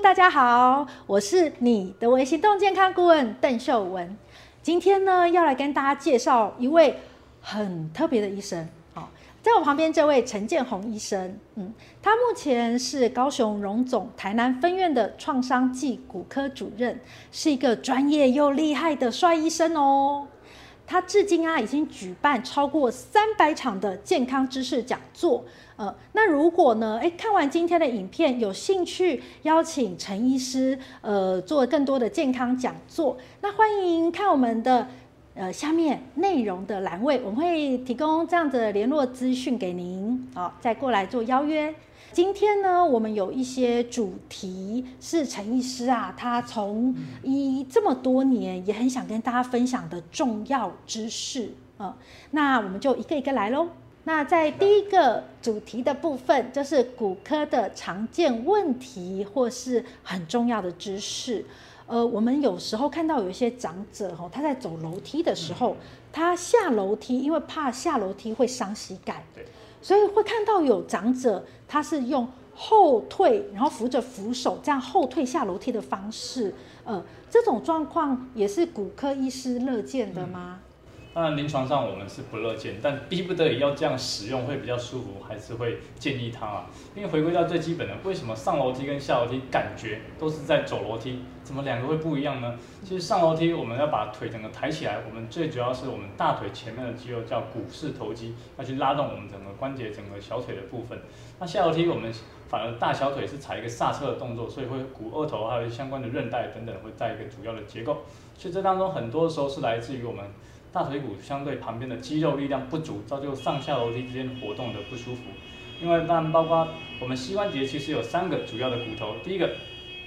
大家好，我是你的微行动健康顾问邓秀文。今天呢，要来跟大家介绍一位很特别的医生。好，在我旁边这位陈建宏医生，嗯，他目前是高雄荣总台南分院的创伤暨骨科主任，是一个专业又厉害的帅医生哦。他至今啊，已经举办超过三百场的健康知识讲座。呃，那如果呢，诶，看完今天的影片，有兴趣邀请陈医师，呃，做更多的健康讲座，那欢迎看我们的呃下面内容的栏位，我们会提供这样的联络资讯给您，好，再过来做邀约。今天呢，我们有一些主题是陈医师啊，他从医这么多年，也很想跟大家分享的重要知识啊。那我们就一个一个来喽。那在第一个主题的部分，就是骨科的常见问题或是很重要的知识。呃，我们有时候看到有一些长者哦，他在走楼梯的时候，他下楼梯，因为怕下楼梯会伤膝盖。所以会看到有长者，他是用后退，然后扶着扶手这样后退下楼梯的方式，呃，这种状况也是骨科医师乐见的吗？当然，临床上我们是不乐见，但逼不得已要这样使用会比较舒服，还是会建议他啊。因为回归到最基本的，为什么上楼梯跟下楼梯感觉都是在走楼梯，怎么两个会不一样呢？其实上楼梯我们要把腿整个抬起来，我们最主要是我们大腿前面的肌肉叫股四头肌，要去拉动我们整个关节、整个小腿的部分。那下楼梯我们反而大小腿是踩一个刹车的动作，所以会股二头还有相关的韧带等等会带一个主要的结构。所以这当中很多时候是来自于我们。大腿骨相对旁边的肌肉力量不足，造就上下楼梯之间活动的不舒服。另外，当然包括我们膝关节其实有三个主要的骨头，第一个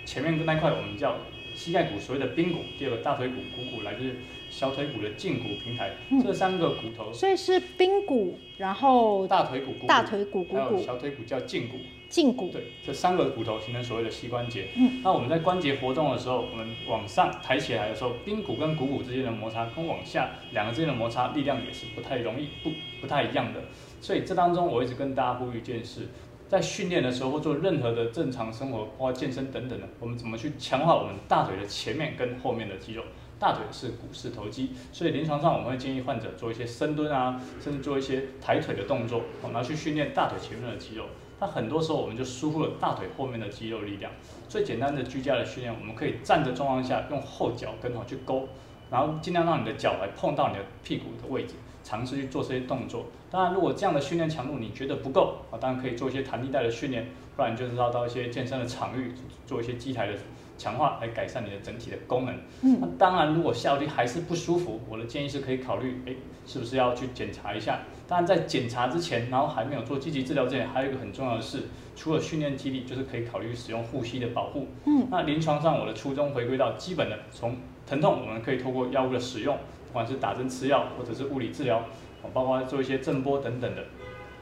前面那块我们叫膝盖骨，所谓的髌骨；第二个大腿骨股骨来自小腿骨的胫骨平台，嗯、这三个骨头。所以是髌骨，然后大腿骨、大腿骨、股骨，还有小腿骨叫胫骨。胫骨对，这三个骨头形成所谓的膝关节。嗯，那我们在关节活动的时候，我们往上抬起来的时候，髌骨跟股骨之间的摩擦跟往下两个之间的摩擦力量也是不太容易不不太一样的。所以这当中我一直跟大家呼吁一件事，在训练的时候或做任何的正常生活，包括健身等等的，我们怎么去强化我们大腿的前面跟后面的肌肉？大腿是股四头肌，所以临床上我们会建议患者做一些深蹲啊，甚至做一些抬腿的动作，我们要去训练大腿前面的肌肉。那很多时候我们就疏忽了大腿后面的肌肉力量。最简单的居家的训练，我们可以站着状况下用后脚跟去勾，然后尽量让你的脚来碰到你的屁股的位置，尝试去做这些动作。当然，如果这样的训练强度你觉得不够啊，当然可以做一些弹力带的训练，不然就是要到一些健身的场域做一些机台的强化，来改善你的整体的功能。嗯，那当然，如果下楼梯还是不舒服，我的建议是可以考虑，哎，是不是要去检查一下？当然，在检查之前，然后还没有做积极治疗之前，还有一个很重要的事，除了训练肌力，就是可以考虑使用护膝的保护。嗯，那临床上我的初衷回归到基本的，从疼痛我们可以透过药物的使用，不管是打针吃药或者是物理治疗，包括做一些震波等等的。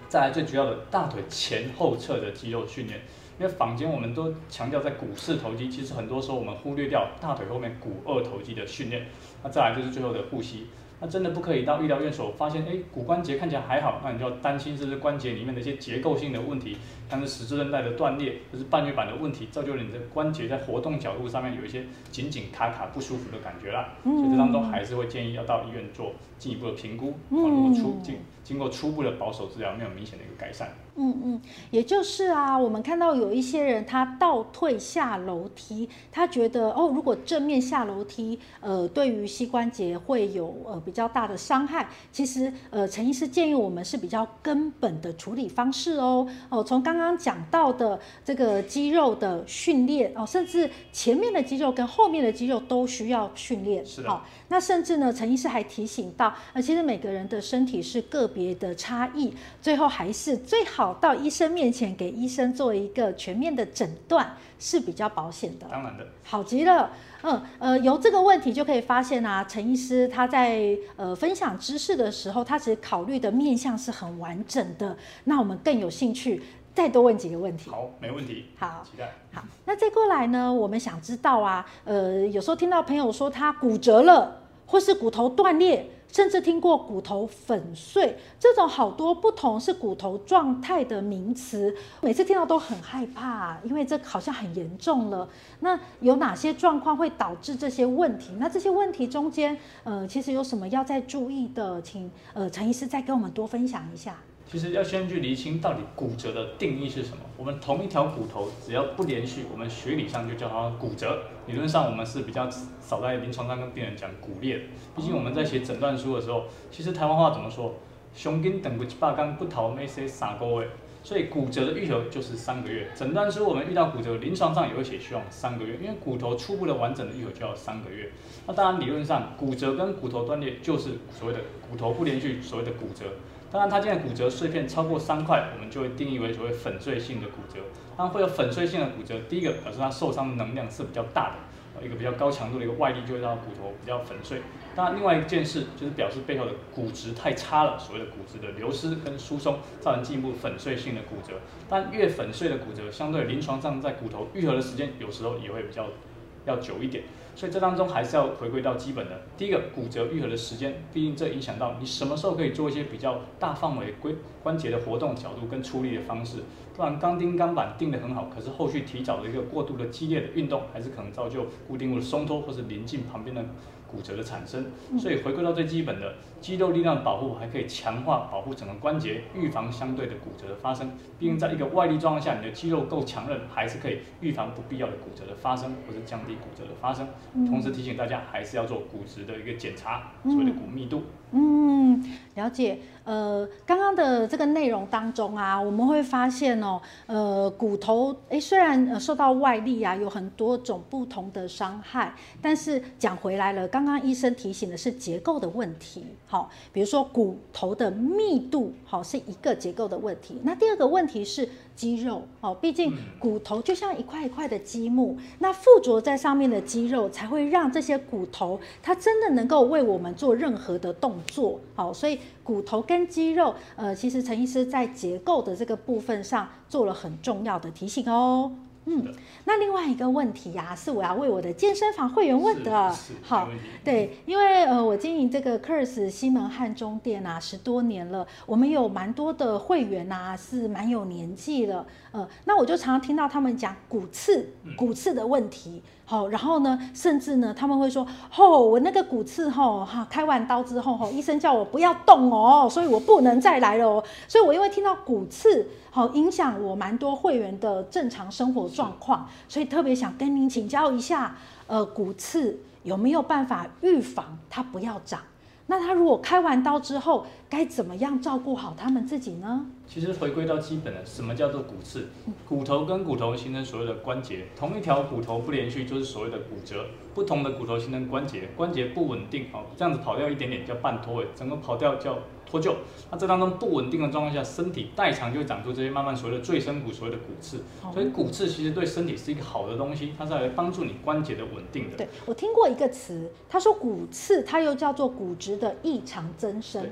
再来最主要的大腿前后侧的肌肉训练，因为坊间我们都强调在股四头肌，其实很多时候我们忽略掉大腿后面股二头肌的训练。那再来就是最后的护膝。那真的不可以到医疗院所发现，哎，骨关节看起来还好，那你就要担心是不是关节里面的一些结构性的问题，像是十字韧带的断裂，或是半月板的问题，造就了你的关节在活动角度上面有一些紧紧卡卡不舒服的感觉啦。嗯、所以这当中还是会建议要到医院做进一步的评估，嗯、如果出经经过初步的保守治疗，没有明显的一个改善。嗯嗯，也就是啊，我们看到有一些人他倒退下楼梯，他觉得哦，如果正面下楼梯，呃，对于膝关节会有呃比较大的伤害。其实呃，陈医师建议我们是比较根本的处理方式哦。哦，从刚刚讲到的这个肌肉的训练哦，甚至前面的肌肉跟后面的肌肉都需要训练。是的。好，那甚至呢，陈医师还提醒到，呃，其实每个人的身体是个别的差异，最后还是最好。到医生面前给医生做一个全面的诊断是比较保险的。当然的，好极了。嗯呃，由这个问题就可以发现啊，陈医师他在呃分享知识的时候，他其实考虑的面向是很完整的。那我们更有兴趣再多问几个问题。好，没问题。好，期待。好，那再过来呢，我们想知道啊，呃，有时候听到朋友说他骨折了，或是骨头断裂。甚至听过骨头粉碎这种好多不同是骨头状态的名词，每次听到都很害怕，因为这好像很严重了。那有哪些状况会导致这些问题？那这些问题中间，呃，其实有什么要再注意的？请呃陈医师再跟我们多分享一下。其实要先去厘清到底骨折的定义是什么。我们同一条骨头只要不连续，我们学理上就叫它骨折。理论上我们是比较少在临床上跟病人讲骨裂。毕竟我们在写诊断书的时候，其实台湾话怎么说？胸筋等不七八竿不逃没谁傻沟位。所以骨折的愈合就是三个月。诊断书我们遇到骨折，临床上也会写需要三个月，因为骨头初步的完整的愈合就要三个月。那当然理论上骨折跟骨头断裂就是所谓的骨头不连续，所谓的骨折。当然，它现在骨折碎片超过三块，我们就会定义为所谓粉碎性的骨折。当会有粉碎性的骨折，第一个表示它受伤的能量是比较大的，一个比较高强度的一个外力就会让骨头比较粉碎。当然，另外一件事就是表示背后的骨质太差了，所谓的骨质的流失跟疏松，造成进一步粉碎性的骨折。但越粉碎的骨折，相对临床上在骨头愈合的时间，有时候也会比较要久一点。所以这当中还是要回归到基本的，第一个骨折愈合的时间，毕竟这影响到你什么时候可以做一些比较大范围关关节的活动角度跟出力的方式，不然钢钉钢板定的很好，可是后续提早的一个过度的激烈的运动，还是可能造就固定物的松脱或是临近旁边的。骨折的产生，所以回归到最基本的肌肉力量保护，还可以强化保护整个关节，预防相对的骨折的发生。毕竟在一个外力状况下，你的肌肉够强韧，还是可以预防不必要的骨折的发生，或者降低骨折的发生。同时提醒大家，还是要做骨质的一个检查，所谓的骨密度。嗯，了解。呃，刚刚的这个内容当中啊，我们会发现哦，呃，骨头诶，虽然呃受到外力啊，有很多种不同的伤害，但是讲回来了，刚刚刚医生提醒的是结构的问题，好，比如说骨头的密度，好，是一个结构的问题。那第二个问题是肌肉，哦，毕竟骨头就像一块一块的积木，那附着在上面的肌肉才会让这些骨头它真的能够为我们做任何的动作，好，所以。骨头跟肌肉，呃，其实陈医师在结构的这个部分上做了很重要的提醒哦。嗯，那另外一个问题呀、啊，是我要为我的健身房会员问的。好，对，因为呃，我经营这个 Curse 西门汉中店啊，十多年了，我们有蛮多的会员呐，是蛮有年纪了。呃，那我就常常听到他们讲骨刺、骨刺的问题。好，然后呢，甚至呢，他们会说，哦，我那个骨刺，吼，哈，开完刀之后，吼，医生叫我不要动哦，所以我不能再来了哦。所以我因为听到骨刺，好，影响我蛮多会员的正常生活状况，所以特别想跟您请教一下，呃，骨刺有没有办法预防它不要长？那他如果开完刀之后，该怎么样照顾好他们自己呢？其实回归到基本的，什么叫做骨刺？骨头跟骨头形成所谓的关节，同一条骨头不连续就是所谓的骨折。不同的骨头形成关节，关节不稳定，好，这样子跑掉一点点叫半脱位，整个跑掉叫脱臼。那这当中不稳定的状况下，身体代偿就会长出这些慢慢所谓的赘升骨，所谓的骨刺。所以骨刺其实对身体是一个好的东西，它是来帮助你关节的稳定的。对，我听过一个词，他说骨刺，它又叫做骨质的异常增生。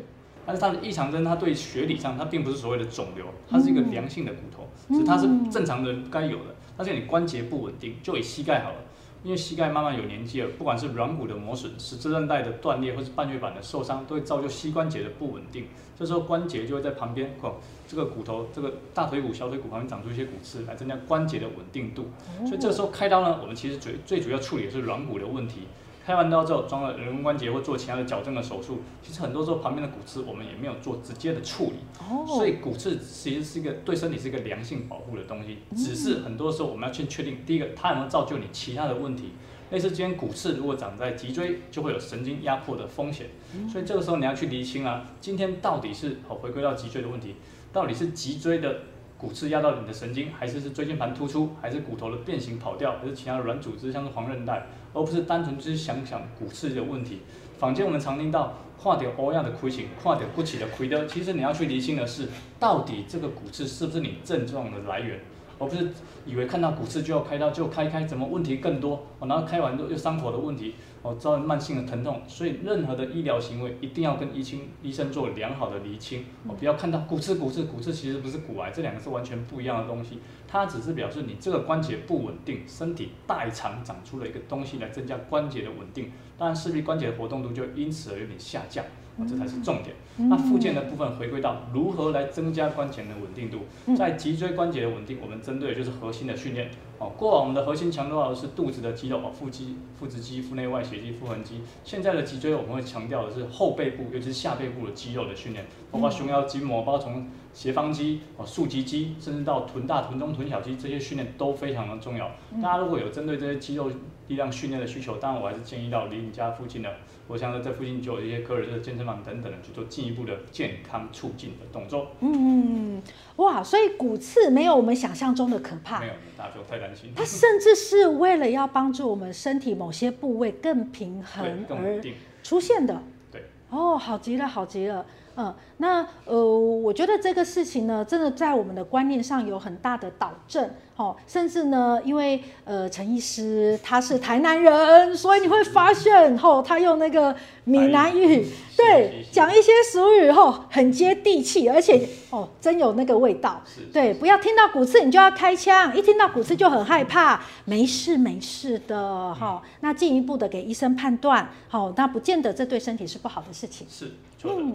但是它的异常增，它对学理上它并不是所谓的肿瘤，它是一个良性的骨头，是它是正常的人该有的。但是你关节不稳定，就以膝盖好了。因为膝盖慢慢有年纪了，不管是软骨的磨损、十字韧带的断裂，或是半月板的受伤，都会造就膝关节的不稳定。这时候关节就会在旁边，哦，这个骨头，这个大腿骨、小腿骨旁边长出一些骨刺，来增加关节的稳定度。所以这时候开刀呢，我们其实最最主要处理的是软骨的问题。开完刀之后装了人工关节或做其他的矫正的手术，其实很多时候旁边的骨刺我们也没有做直接的处理，所以骨刺其实是一个对身体是一个良性保护的东西，只是很多时候我们要去确定，第一个它有没有造就你其他的问题，类似今天骨刺如果长在脊椎，就会有神经压迫的风险，所以这个时候你要去厘清啊，今天到底是好回归到脊椎的问题，到底是脊椎的。骨刺压到你的神经，还是是椎间盘突出，还是骨头的变形跑掉，还是其他的软组织，像是黄韧带，而不是单纯只是想想骨刺的问题。坊间我们常听到跨点欧亚的亏型，跨点不起的亏的，其实你要去厘清的是，到底这个骨刺是不是你症状的来源。而不是以为看到骨刺就要开刀，就开开，怎么问题更多？哦，然后开完之后又伤口的问题，哦，造成慢性的疼痛。所以任何的医疗行为一定要跟医清医生做良好的厘清。哦，不要看到骨刺骨刺骨刺，其实不是骨癌，这两个是完全不一样的东西。它只是表示你这个关节不稳定，身体代偿长出了一个东西来增加关节的稳定，当然势必关节的活动度就因此而有点下降。这才是重点。那附件的部分回归到如何来增加关节的稳定度，在脊椎关节的稳定，我们针对的就是核心的训练。哦，过往我们的核心强调的是肚子的肌肉，哦，腹肌、腹直肌、腹内外斜肌、腹横肌。现在的脊椎我们会强调的是后背部，尤其是下背部的肌肉的训练，包括胸腰筋膜，包括从斜方肌、哦，竖脊肌，甚至到臀大、臀中、臀小肌，这些训练都非常的重要。大家如果有针对这些肌肉力量训练的需求，当然我还是建议到离你家附近的。我想在附近就有一些科尔的健身房等等的，去做进一步的健康促进的动作。嗯，哇，所以骨刺没有我们想象中的可怕。没有，大家不用太担心。它甚至是为了要帮助我们身体某些部位更平衡而出现的。对。哦，好极了，好极了。嗯，那呃，我觉得这个事情呢，真的在我们的观念上有很大的导正。哦，甚至呢，因为呃，陈医师他是台南人，所以你会发现，哦，他用那个闽南语，对，讲一些俗语，哦，很接地气，而且哦，真有那个味道。对，不要听到骨刺你就要开枪，一听到骨刺就很害怕，没事没事的，哈、哦，那进一步的给医生判断，好、哦，那不见得这对身体是不好的事情。是，嗯。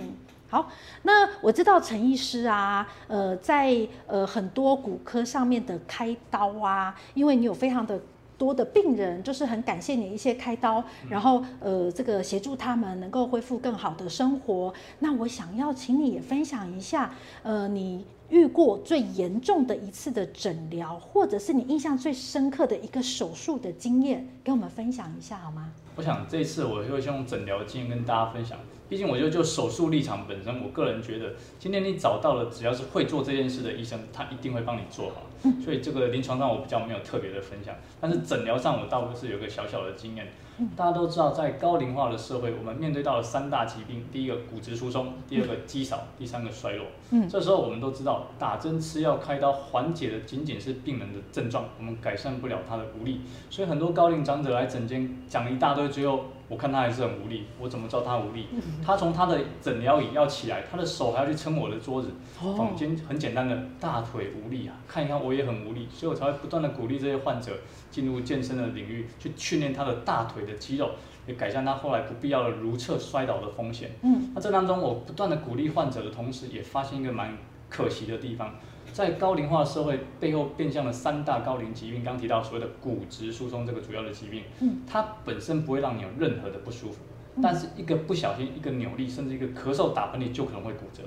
好，那我知道陈医师啊，呃，在呃很多骨科上面的开刀啊，因为你有非常的多的病人，就是很感谢你一些开刀，然后呃这个协助他们能够恢复更好的生活。那我想要请你也分享一下，呃，你遇过最严重的一次的诊疗，或者是你印象最深刻的一个手术的经验，跟我们分享一下好吗？我想这次我会先用诊疗经验跟大家分享。毕竟，我觉得就手术立场本身，我个人觉得，今天你找到了只要是会做这件事的医生，他一定会帮你做好。所以这个临床上我比较没有特别的分享，但是诊疗上我倒是有个小小的经验。大家都知道，在高龄化的社会，我们面对到了三大疾病：第一个骨质疏松，第二个肌少，第三个衰弱。嗯，这时候我们都知道，打针吃药开刀缓解的仅仅是病人的症状，我们改善不了他的无力。所以很多高龄长者来诊间讲一大堆，最后我看他还是很无力。我怎么知道他无力？他从他的诊疗椅要起来，他的手还要去撑我的桌子。房间很简单的大腿无力啊，看一看我也很无力，所以我才会不断的鼓励这些患者进入健身的领域，去训练他的大腿的肌肉，也改善他后来不必要的如厕摔倒的风险。嗯，那这当中我不断的鼓励患者的同时，也发现一个蛮可惜的地方，在高龄化社会背后变相的三大高龄疾病，刚提到所谓的骨质疏松这个主要的疾病，嗯，它本身不会让你有任何的不舒服，但是一个不小心，一个扭力，甚至一个咳嗽打喷嚏就可能会骨折。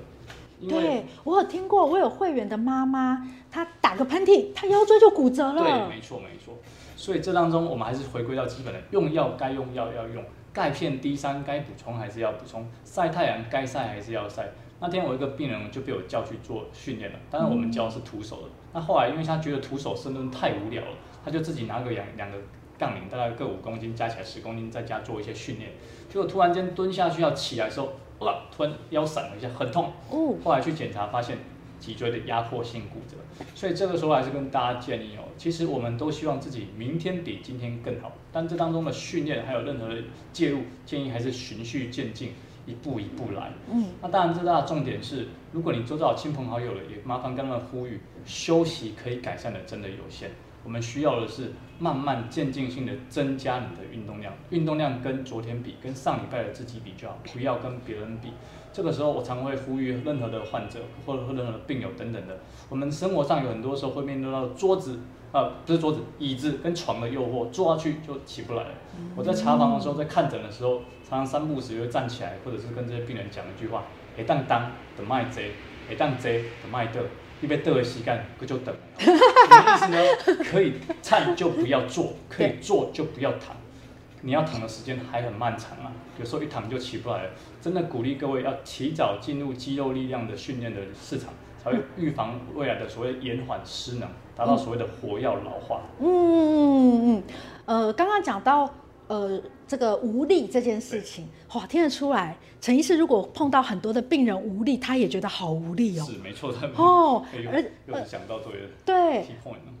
对，我有听过，我有会员的妈妈，她打个喷嚏，她腰椎就骨折了。对，没错没错。所以这当中，我们还是回归到基本的，用药该用药要用，钙片 D 三该补充还是要补充，晒太阳该晒还是要晒。那天我一个病人就被我叫去做训练了，当然我们教的是徒手的。那后来因为他觉得徒手深蹲太无聊了，他就自己拿个两两个杠铃，大概各五公斤，加起来十公斤，在家做一些训练。结果突然间蹲下去要起来的时候，哇！突然腰闪了一下，很痛。哦。后来去检查，发现脊椎的压迫性骨折。所以这个时候还是跟大家建议哦，其实我们都希望自己明天比今天更好，但这当中的训练还有任何的介入，建议还是循序渐进，一步一步来。嗯。那当然，最大的重点是，如果你周遭亲朋好友了，也麻烦跟他们呼吁，休息可以改善的真的有限。我们需要的是慢慢渐进性的增加你的运动量，运动量跟昨天比，跟上礼拜的自己比较好，不要跟别人比。这个时候我常会呼吁任何的患者或者任何的病友等等的，我们生活上有很多时候会面对到桌子啊、呃，不是桌子，椅子跟床的诱惑，坐下去就起不来了。我在查房的时候，在看诊的时候，常常三不五时就会站起来，或者是跟这些病人讲一句话：会当当的卖贼，会当贼的卖得。一边等的膝盖，可就等。什么意思呢？可以站就不要坐，可以坐就不要躺。你要躺的时间还很漫长啊，有时候一躺就起不来了。真的鼓励各位要提早进入肌肉力量的训练的市场，才会预防未来的所谓延缓失能，达到所谓的活药老化。嗯嗯嗯嗯，呃，刚刚讲到。呃，这个无力这件事情，哇，听得出来，陈医师如果碰到很多的病人无力，他也觉得好无力哦。是没错的。哦，而又想到对了。对。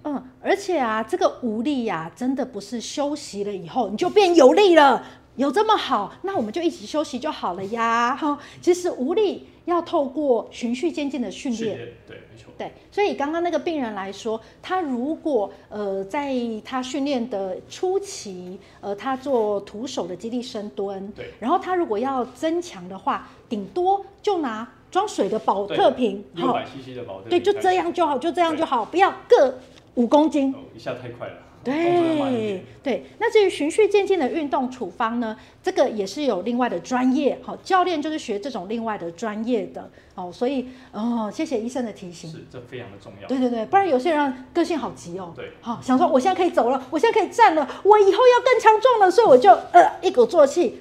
嗯，而且啊，这个无力呀、啊，真的不是休息了以后你就变有力了，有这么好，那我们就一起休息就好了呀。哈，其实无力要透过循序渐进的训练，对，没错。对，所以刚刚那个病人来说，他如果呃在他训练的初期，呃，他做徒手的基地深蹲，对，然后他如果要增强的话，顶多就拿装水的保特瓶，六百 CC 的保特瓶，对，就这样就好，就这样就好，不要各五公斤，哦，一下太快了。对对，那至于循序渐进的运动处方呢？这个也是有另外的专业，好，教练就是学这种另外的专业的，哦，所以哦，谢谢医生的提醒，是这非常的重要。对对对，不然有些人个性好急哦，对，好想说我现在可以走了，我现在可以站了，我以后要更强壮了，所以我就呃一鼓作气，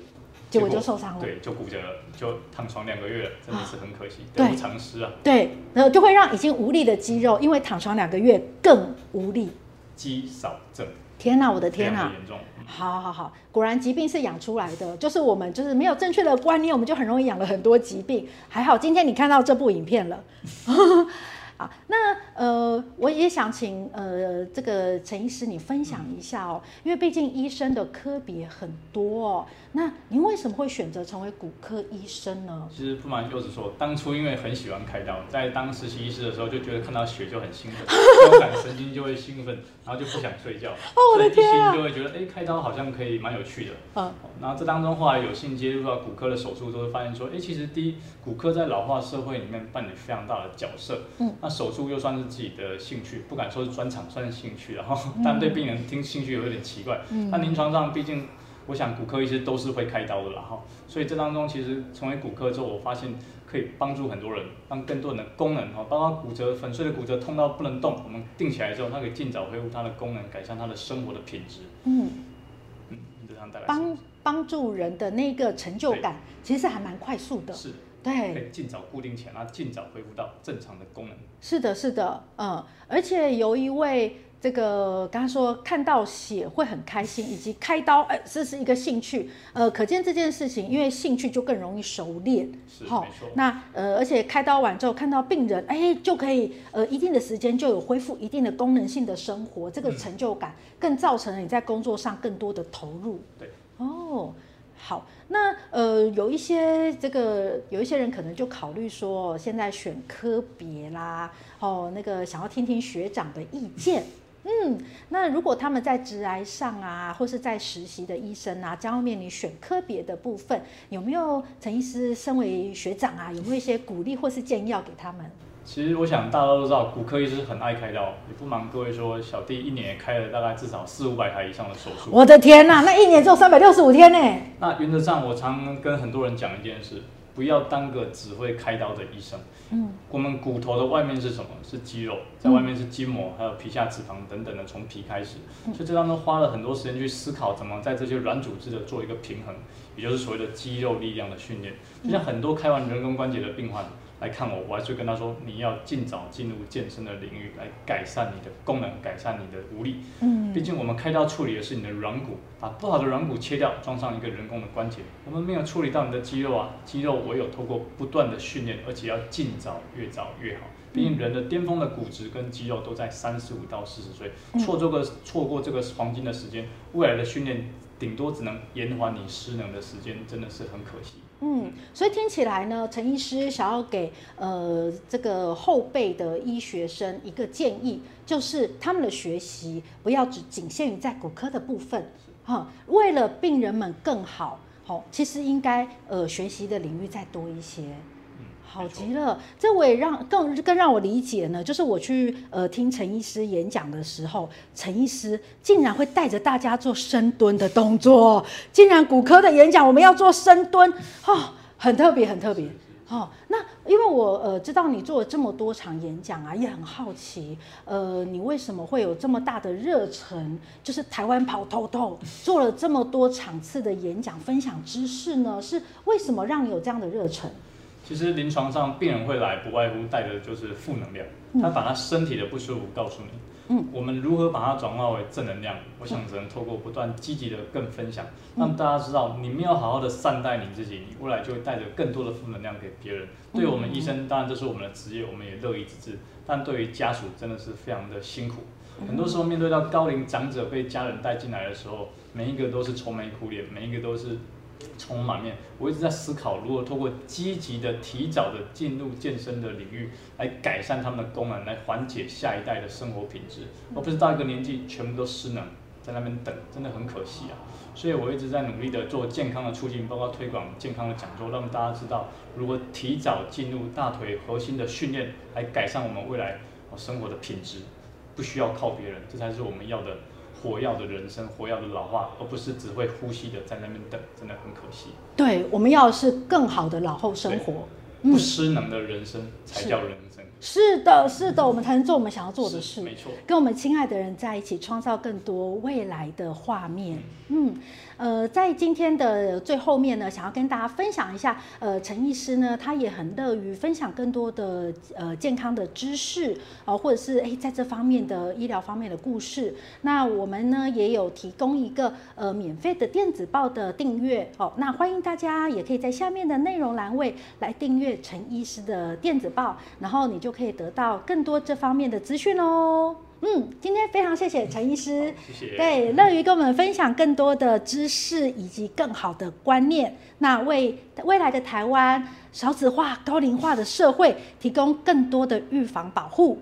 结果就受伤了，对，就骨折了，就躺床两个月了，真的是很可惜，得不偿失啊。对，然后就会让已经无力的肌肉，因为躺床两个月更无力，肌少症。天哪，我的天哪！严重。好好好，果然疾病是养出来的，就是我们就是没有正确的观念，我们就很容易养了很多疾病。还好今天你看到这部影片了。好，那呃，我也想请呃这个陈医师你分享一下哦，因为毕竟医生的科别很多哦。那您为什么会选择成为骨科医生呢？其实不瞒柚子说，当初因为很喜欢开刀，在当实习医师的时候就觉得看到血就很兴奋，交感神经就会兴奋，然后就不想睡觉。哦，我的天啊！所以一心就会觉得，哎，开刀好像可以蛮有趣的。嗯。然后这当中后来有幸接触到骨科的手术，都会发现说，哎，其实第一，骨科在老化社会里面扮演非常大的角色。嗯。那手术又算是自己的兴趣，不敢说是专长，算是兴趣。然后，但对病人听兴趣有点奇怪。嗯。那临床上，毕竟我想骨科医师都是会开刀的啦，哈。所以这当中其实成为骨科之后，我发现可以帮助很多人，让更多人的功能哈，包括骨折粉碎的骨折痛到不能动，我们定起来之后，它可以尽早恢复它的功能，改善他的生活的品质。嗯。嗯，这样带来帮帮助人的那个成就感，其实还蛮快速的。是。对，可以尽早固定起来，然后尽早恢复到正常的功能。是的，是的，嗯，而且有一位这个刚刚说看到血会很开心，以及开刀，哎，这是一个兴趣，呃，可见这件事情，因为兴趣就更容易熟练。是，好。那呃，而且开刀完之后看到病人，哎，就可以呃一定的时间就有恢复一定的功能性的生活，这个成就感更造成了你在工作上更多的投入。对，哦。好，那呃，有一些这个有一些人可能就考虑说，现在选科别啦，哦，那个想要听听学长的意见。嗯，那如果他们在职涯上啊，或是在实习的医生啊，将要面临选科别的部分，有没有陈医师身为学长啊，有没有一些鼓励或是建议要给他们？其实我想大家都知道，骨科医师很爱开刀，也不瞒各位说，小弟一年也开了大概至少四五百台以上的手术。我的天哪，那一年只有三百六十五天呢？那原则上，我常跟很多人讲一件事，不要当个只会开刀的医生。嗯，我们骨头的外面是什么？是肌肉，在外面是筋膜，还有皮下脂肪等等的，从皮开始。所以这当中花了很多时间去思考，怎么在这些软组织的做一个平衡，也就是所谓的肌肉力量的训练。就像很多开完人工关节的病患。来看我，我还是跟他说，你要尽早进入健身的领域，来改善你的功能，改善你的无力。嗯，毕竟我们开刀处理的是你的软骨，把不好的软骨切掉，装上一个人工的关节。我们没有处理到你的肌肉啊，肌肉唯有透过不断的训练，而且要尽早，越早越好。毕竟人的巅峰的骨质跟肌肉都在三十五到四十岁，错这个错过这个黄金的时间，未来的训练顶多只能延缓你失能的时间，真的是很可惜。嗯，所以听起来呢，陈医师想要给呃这个后辈的医学生一个建议，就是他们的学习不要只仅限于在骨科的部分，哈，为了病人们更好，好，其实应该呃学习的领域再多一些。好极了，这我也让更更让我理解呢，就是我去呃听陈医师演讲的时候，陈医师竟然会带着大家做深蹲的动作，竟然骨科的演讲我们要做深蹲，哦，很特别，很特别，哦，那因为我呃知道你做了这么多场演讲啊，也很好奇，呃，你为什么会有这么大的热忱，就是台湾跑透透，做了这么多场次的演讲，分享知识呢？是为什么让你有这样的热忱？其实临床上病人会来，不外乎带的就是负能量，他把他身体的不舒服告诉你，嗯，我们如何把它转化为正能量？我想只能透过不断积极的更分享，让大家知道你没有好好的善待你自己，你未来就会带着更多的负能量给别人。对我们医生，当然这是我们的职业，我们也乐意之至，但对于家属真的是非常的辛苦。很多时候面对到高龄长者被家人带进来的时候，每一个都是愁眉苦脸，每一个都是愁满面。我一直在思考，如何通过积极的、提早的进入健身的领域，来改善他们的功能，来缓解下一代的生活品质，而不是到一个年纪全部都失能，在那边等，真的很可惜啊。所以我一直在努力的做健康的促进，包括推广健康的讲座，让大家知道如何提早进入大腿核心的训练，来改善我们未来生活的品质，不需要靠别人，这才是我们要的活要的人生，活要的老化，而不是只会呼吸的在那边等，真的很可惜。对，我们要的是更好的老后生活，不失能的人生才叫人生。是的，是的，我们才能做我们想要做的事，没错，跟我们亲爱的人在一起，创造更多未来的画面。嗯，呃，在今天的最后面呢，想要跟大家分享一下，呃，陈医师呢，他也很乐于分享更多的呃健康的知识啊、或者是哎在这方面的医疗方面的故事。那我们呢也有提供一个呃免费的电子报的订阅哦，那欢迎大家也可以在下面的内容栏位来订阅陈医师的电子报，然后你就可以得到更多这方面的资讯哦。嗯，今天非常谢谢陈医师，对，乐于跟我们分享更多的知识以及更好的观念，那为未来的台湾少子化、高龄化的社会提供更多的预防保护。